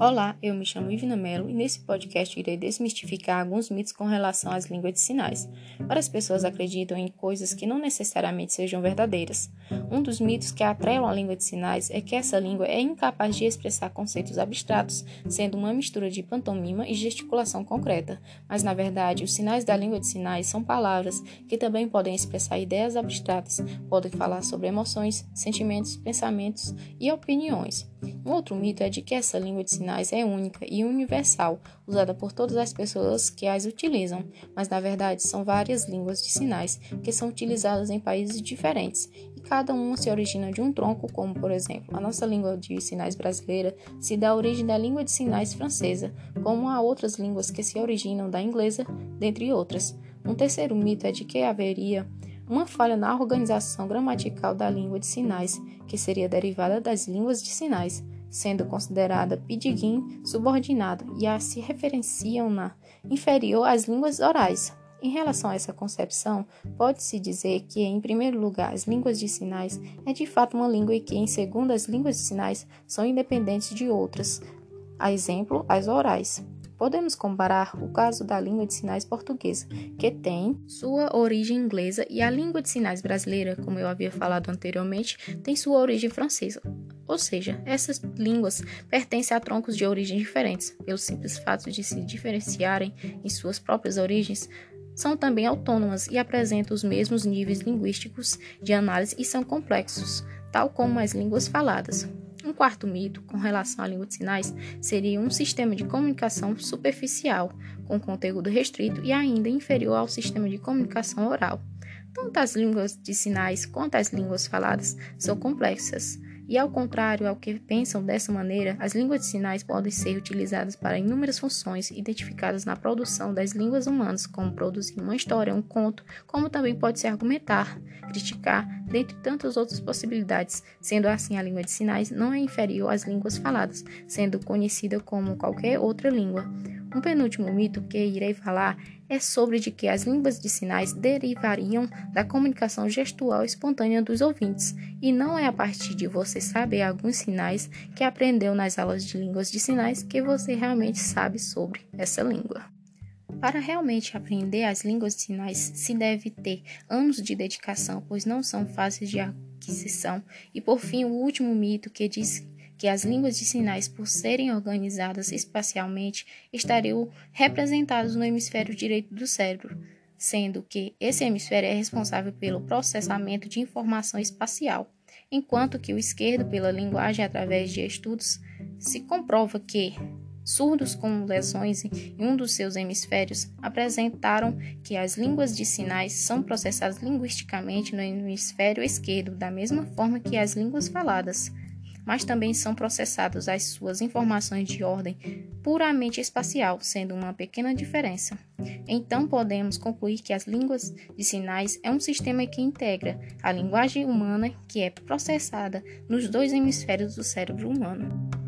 Olá, eu me chamo Ivina Mello e nesse podcast irei desmistificar alguns mitos com relação às línguas de sinais. Várias pessoas acreditam em coisas que não necessariamente sejam verdadeiras. Um dos mitos que atrelam a língua de sinais é que essa língua é incapaz de expressar conceitos abstratos, sendo uma mistura de pantomima e gesticulação concreta. Mas na verdade, os sinais da língua de sinais são palavras que também podem expressar ideias abstratas, podem falar sobre emoções, sentimentos, pensamentos e opiniões. Um outro mito é de que essa língua de sinais é única e universal, usada por todas as pessoas que as utilizam, mas na verdade são várias línguas de sinais que são utilizadas em países diferentes e cada uma se origina de um tronco, como por exemplo, a nossa língua de sinais brasileira se dá origem da língua de sinais francesa, como há outras línguas que se originam da inglesa, dentre outras. Um terceiro mito é de que haveria uma falha na organização gramatical da língua de sinais, que seria derivada das línguas de sinais, sendo considerada pidgin subordinada e a se referenciam na inferior às línguas orais. Em relação a essa concepção, pode-se dizer que, em primeiro lugar, as línguas de sinais é de fato uma língua e que, em segundo, as línguas de sinais são independentes de outras, a exemplo, as orais. Podemos comparar o caso da língua de sinais portuguesa, que tem sua origem inglesa, e a língua de sinais brasileira, como eu havia falado anteriormente, tem sua origem francesa. Ou seja, essas línguas pertencem a troncos de origens diferentes, pelo simples fato de se diferenciarem em suas próprias origens, são também autônomas e apresentam os mesmos níveis linguísticos de análise e são complexos, tal como as línguas faladas. Um quarto mito com relação à língua de sinais seria um sistema de comunicação superficial, com conteúdo restrito e ainda inferior ao sistema de comunicação oral. Tanto as línguas de sinais quanto as línguas faladas são complexas e ao contrário ao que pensam dessa maneira, as línguas de sinais podem ser utilizadas para inúmeras funções identificadas na produção das línguas humanas, como produzir uma história, um conto, como também pode se argumentar, criticar, dentre tantas outras possibilidades. Sendo assim, a língua de sinais não é inferior às línguas faladas, sendo conhecida como qualquer outra língua. Um penúltimo mito que irei falar é sobre de que as línguas de sinais derivariam da comunicação gestual espontânea dos ouvintes, e não é a partir de você saber alguns sinais que aprendeu nas aulas de línguas de sinais que você realmente sabe sobre essa língua. Para realmente aprender as línguas de sinais, se deve ter anos de dedicação, pois não são fáceis de aquisição. E por fim, o último mito que diz que as línguas de sinais, por serem organizadas espacialmente, estariam representadas no hemisfério direito do cérebro, sendo que esse hemisfério é responsável pelo processamento de informação espacial, enquanto que o esquerdo, pela linguagem através de estudos, se comprova que surdos com lesões em um dos seus hemisférios apresentaram que as línguas de sinais são processadas linguisticamente no hemisfério esquerdo, da mesma forma que as línguas faladas mas também são processadas as suas informações de ordem puramente espacial, sendo uma pequena diferença. Então podemos concluir que as línguas de sinais é um sistema que integra a linguagem humana que é processada nos dois hemisférios do cérebro humano.